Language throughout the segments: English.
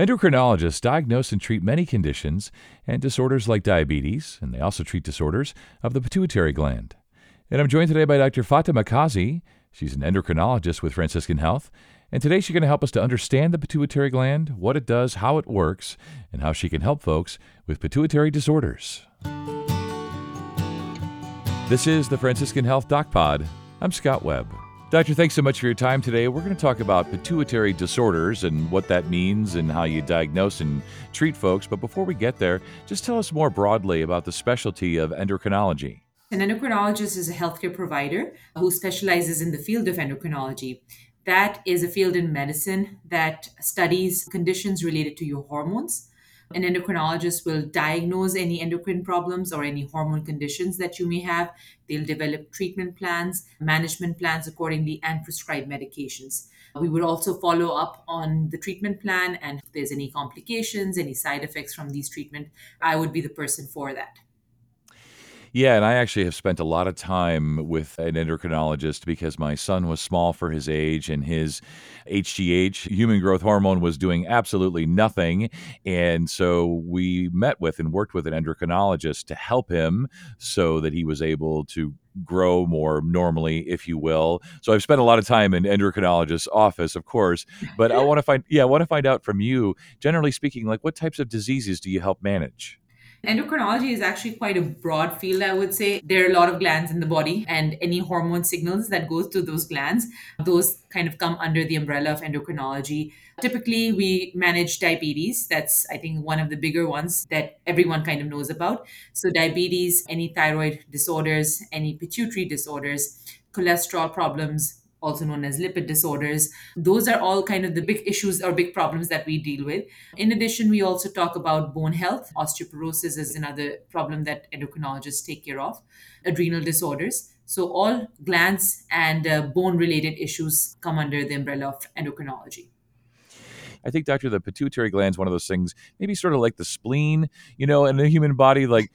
Endocrinologists diagnose and treat many conditions and disorders like diabetes, and they also treat disorders of the pituitary gland. And I'm joined today by Dr. Fatima Kazi. She's an endocrinologist with Franciscan Health. And today she's going to help us to understand the pituitary gland, what it does, how it works, and how she can help folks with pituitary disorders. This is the Franciscan Health Doc Pod. I'm Scott Webb. Doctor, thanks so much for your time today. We're going to talk about pituitary disorders and what that means and how you diagnose and treat folks. But before we get there, just tell us more broadly about the specialty of endocrinology. An endocrinologist is a healthcare provider who specializes in the field of endocrinology. That is a field in medicine that studies conditions related to your hormones an endocrinologist will diagnose any endocrine problems or any hormone conditions that you may have. They'll develop treatment plans, management plans accordingly, and prescribe medications. We would also follow up on the treatment plan, and if there's any complications, any side effects from these treatment, I would be the person for that. Yeah, and I actually have spent a lot of time with an endocrinologist because my son was small for his age and his HGH, human growth hormone, was doing absolutely nothing. And so we met with and worked with an endocrinologist to help him so that he was able to grow more normally, if you will. So I've spent a lot of time in endocrinologist's office, of course, but I want to find yeah, I want to find out from you, generally speaking, like what types of diseases do you help manage? Endocrinology is actually quite a broad field, I would say. There are a lot of glands in the body, and any hormone signals that goes to those glands, those kind of come under the umbrella of endocrinology. Typically, we manage diabetes. That's, I think, one of the bigger ones that everyone kind of knows about. So, diabetes, any thyroid disorders, any pituitary disorders, cholesterol problems, also known as lipid disorders. Those are all kind of the big issues or big problems that we deal with. In addition, we also talk about bone health. Osteoporosis is another problem that endocrinologists take care of, adrenal disorders. So, all glands and uh, bone related issues come under the umbrella of endocrinology. I think, doctor, the pituitary gland is one of those things, maybe sort of like the spleen, you know, in the human body. Like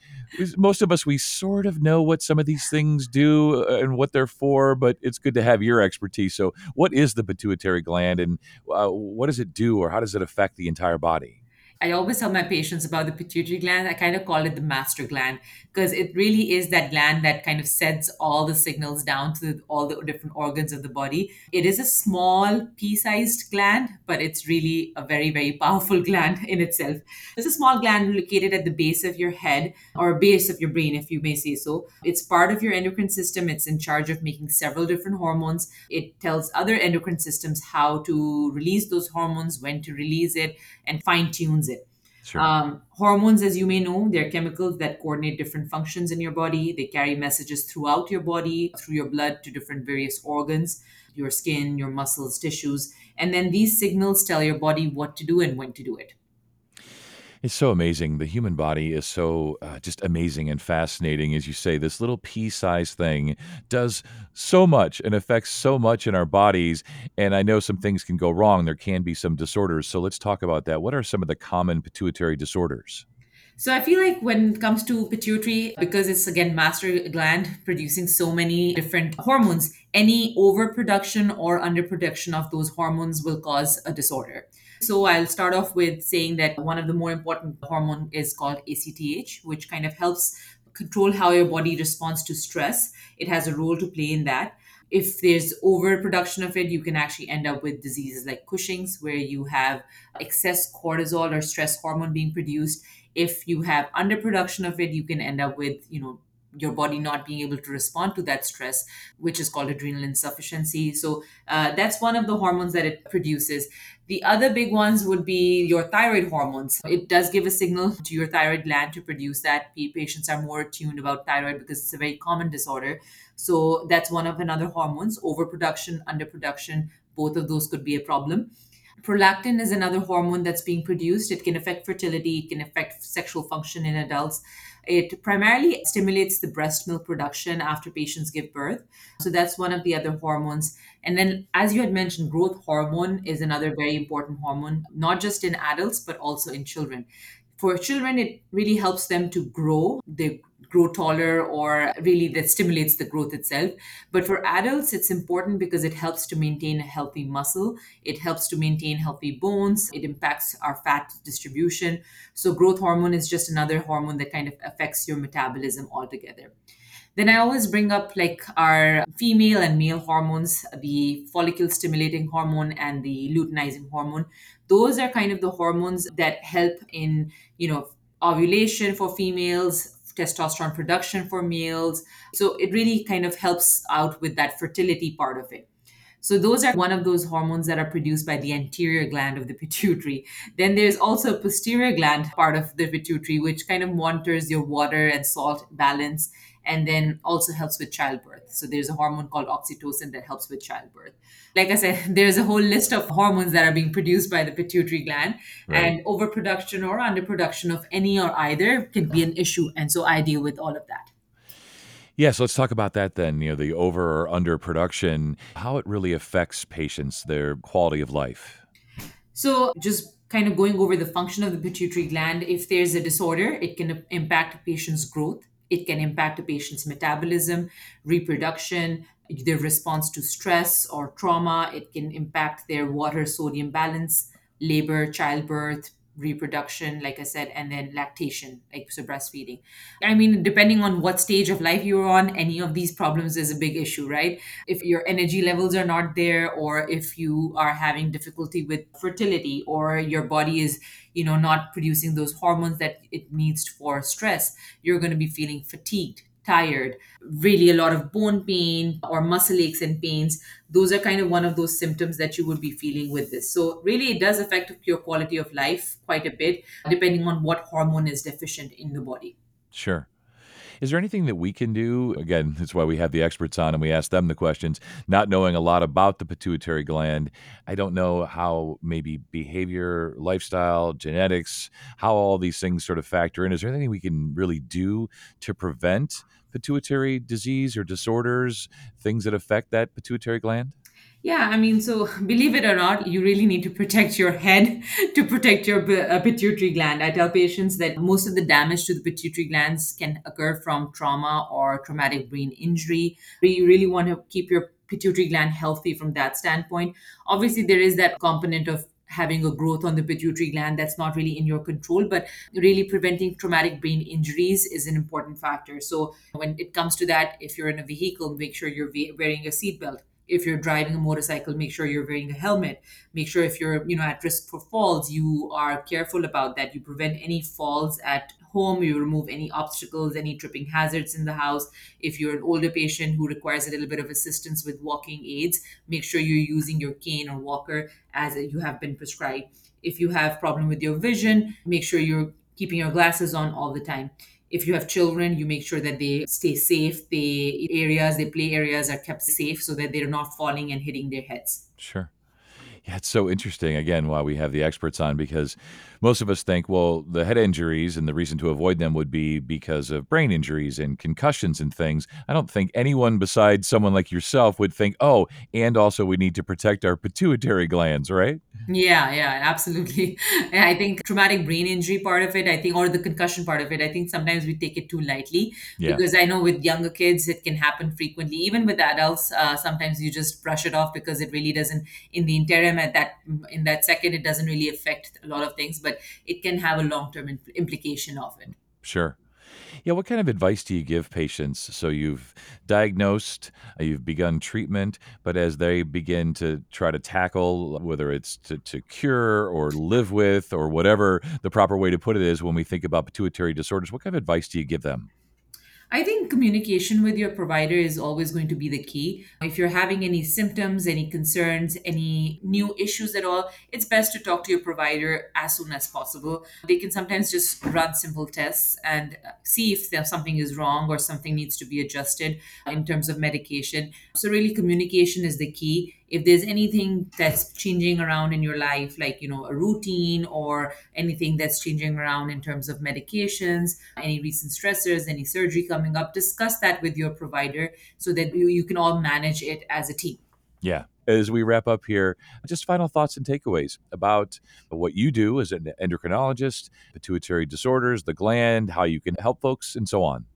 most of us, we sort of know what some of these things do uh, and what they're for, but it's good to have your expertise. So, what is the pituitary gland and uh, what does it do or how does it affect the entire body? I always tell my patients about the pituitary gland. I kind of call it the master gland because it really is that gland that kind of sends all the signals down to all the different organs of the body. It is a small pea sized gland, but it's really a very, very powerful gland in itself. It's a small gland located at the base of your head or base of your brain, if you may say so. It's part of your endocrine system. It's in charge of making several different hormones. It tells other endocrine systems how to release those hormones, when to release it, and fine tunes. Sure. Um, hormones, as you may know, they're chemicals that coordinate different functions in your body. They carry messages throughout your body, through your blood to different various organs, your skin, your muscles, tissues. And then these signals tell your body what to do and when to do it. It's so amazing. The human body is so uh, just amazing and fascinating. As you say, this little pea sized thing does so much and affects so much in our bodies. And I know some things can go wrong. There can be some disorders. So let's talk about that. What are some of the common pituitary disorders? So I feel like when it comes to pituitary, because it's again master gland producing so many different hormones, any overproduction or underproduction of those hormones will cause a disorder. So I'll start off with saying that one of the more important hormone is called ACTH, which kind of helps control how your body responds to stress. It has a role to play in that. If there's overproduction of it, you can actually end up with diseases like Cushing's, where you have excess cortisol or stress hormone being produced. If you have underproduction of it, you can end up with, you know, your body not being able to respond to that stress, which is called adrenal insufficiency. So uh, that's one of the hormones that it produces. The other big ones would be your thyroid hormones. It does give a signal to your thyroid gland to produce that. Patients are more attuned about thyroid because it's a very common disorder. So that's one of another hormones. Overproduction, underproduction, both of those could be a problem. Prolactin is another hormone that's being produced. It can affect fertility, it can affect sexual function in adults. It primarily stimulates the breast milk production after patients give birth. So that's one of the other hormones. And then, as you had mentioned, growth hormone is another very important hormone, not just in adults, but also in children. For children, it really helps them to grow. They grow taller or really that stimulates the growth itself. But for adults, it's important because it helps to maintain a healthy muscle, it helps to maintain healthy bones, it impacts our fat distribution. So, growth hormone is just another hormone that kind of affects your metabolism altogether. Then I always bring up like our female and male hormones, the follicle stimulating hormone and the luteinizing hormone. Those are kind of the hormones that help in, you know, ovulation for females, testosterone production for males. So it really kind of helps out with that fertility part of it. So those are one of those hormones that are produced by the anterior gland of the pituitary. Then there's also a posterior gland part of the pituitary, which kind of monitors your water and salt balance and then also helps with childbirth. So there's a hormone called oxytocin that helps with childbirth. Like I said, there's a whole list of hormones that are being produced by the pituitary gland, right. and overproduction or underproduction of any or either can be an issue. And so I deal with all of that. Yes, let's talk about that then. You know, the over or under production, how it really affects patients, their quality of life. So, just kind of going over the function of the pituitary gland, if there's a disorder, it can impact a patient's growth, it can impact a patient's metabolism, reproduction, their response to stress or trauma, it can impact their water sodium balance, labor, childbirth, reproduction, like I said, and then lactation, like so breastfeeding. I mean, depending on what stage of life you're on, any of these problems is a big issue, right? If your energy levels are not there, or if you are having difficulty with fertility, or your body is, you know, not producing those hormones that it needs for stress, you're going to be feeling fatigued tired, really a lot of bone pain or muscle aches and pains. Those are kind of one of those symptoms that you would be feeling with this. So, really, it does affect your quality of life quite a bit, depending on what hormone is deficient in the body. Sure. Is there anything that we can do? Again, that's why we have the experts on and we ask them the questions. Not knowing a lot about the pituitary gland, I don't know how maybe behavior, lifestyle, genetics, how all these things sort of factor in. Is there anything we can really do to prevent pituitary disease or disorders, things that affect that pituitary gland? Yeah, I mean, so believe it or not, you really need to protect your head to protect your uh, pituitary gland. I tell patients that most of the damage to the pituitary glands can occur from trauma or traumatic brain injury. You really want to keep your pituitary gland healthy from that standpoint. Obviously, there is that component of having a growth on the pituitary gland that's not really in your control but really preventing traumatic brain injuries is an important factor so when it comes to that if you're in a vehicle make sure you're wearing a seatbelt if you're driving a motorcycle make sure you're wearing a helmet. Make sure if you're you know at risk for falls you are careful about that. You prevent any falls at home. You remove any obstacles any tripping hazards in the house. If you're an older patient who requires a little bit of assistance with walking aids make sure you're using your cane or walker as you have been prescribed. If you have problem with your vision make sure you're keeping your glasses on all the time if you have children you make sure that they stay safe. The areas they play areas are kept safe so that they're not falling and hitting their heads. Sure. Yeah, it's so interesting again why we have the experts on because most of us think, well, the head injuries and the reason to avoid them would be because of brain injuries and concussions and things. I don't think anyone besides someone like yourself would think, oh, and also we need to protect our pituitary glands, right? Yeah, yeah, absolutely. I think traumatic brain injury part of it, I think, or the concussion part of it, I think sometimes we take it too lightly yeah. because I know with younger kids it can happen frequently. Even with adults, uh, sometimes you just brush it off because it really doesn't. In the interim, at that in that second, it doesn't really affect a lot of things, but it can have a long term implication of it. Sure. Yeah, what kind of advice do you give patients? So you've diagnosed, uh, you've begun treatment, but as they begin to try to tackle, whether it's to, to cure or live with or whatever the proper way to put it is when we think about pituitary disorders, what kind of advice do you give them? I think communication with your provider is always going to be the key. If you're having any symptoms, any concerns, any new issues at all, it's best to talk to your provider as soon as possible. They can sometimes just run simple tests and uh, see if something is wrong or something needs to be adjusted in terms of medication. So, really, communication is the key if there's anything that's changing around in your life like you know a routine or anything that's changing around in terms of medications any recent stressors any surgery coming up discuss that with your provider so that you, you can all manage it as a team yeah as we wrap up here, just final thoughts and takeaways about what you do as an endocrinologist, pituitary disorders, the gland, how you can help folks, and so on.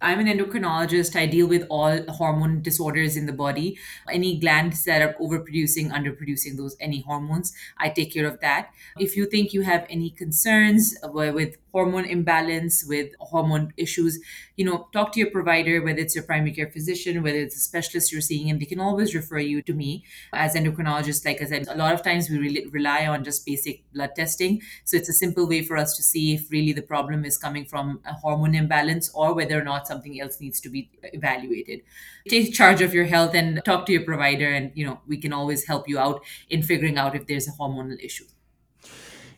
I'm an endocrinologist. I deal with all hormone disorders in the body. Any glands that are overproducing, underproducing those any hormones, I take care of that. If you think you have any concerns with hormone imbalance, with hormone issues, you know, talk to your provider, whether it's your primary care physician, whether it's a specialist you're seeing, and they can always refer you to me as endocrinologist. Like I said, a lot of times we really rely on just basic blood testing. So it's a simple way for us to see if really the problem is coming from a hormone imbalance or whether or not something else needs to be evaluated. Take charge of your health and talk to your provider, and you know, we can always help you out in figuring out if there's a hormonal issue.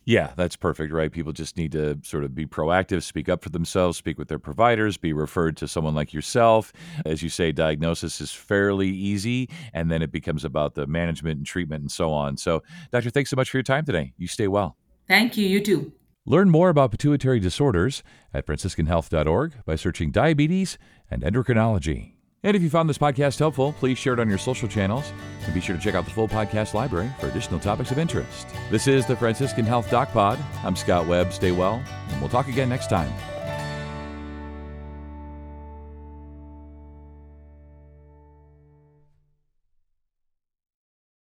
Yeah, that's perfect, right? People just need to sort of be proactive, speak up for themselves, speak with their providers, be referred to someone like yourself. As you say, diagnosis is fairly easy, and then it becomes about the management and treatment and so on. So, Doctor, thanks so much for your time today. You stay well. Thank you. You too. Learn more about pituitary disorders at franciscanhealth.org by searching diabetes and endocrinology. And if you found this podcast helpful, please share it on your social channels and be sure to check out the full podcast library for additional topics of interest. This is the Franciscan Health Doc Pod. I'm Scott Webb. Stay well, and we'll talk again next time.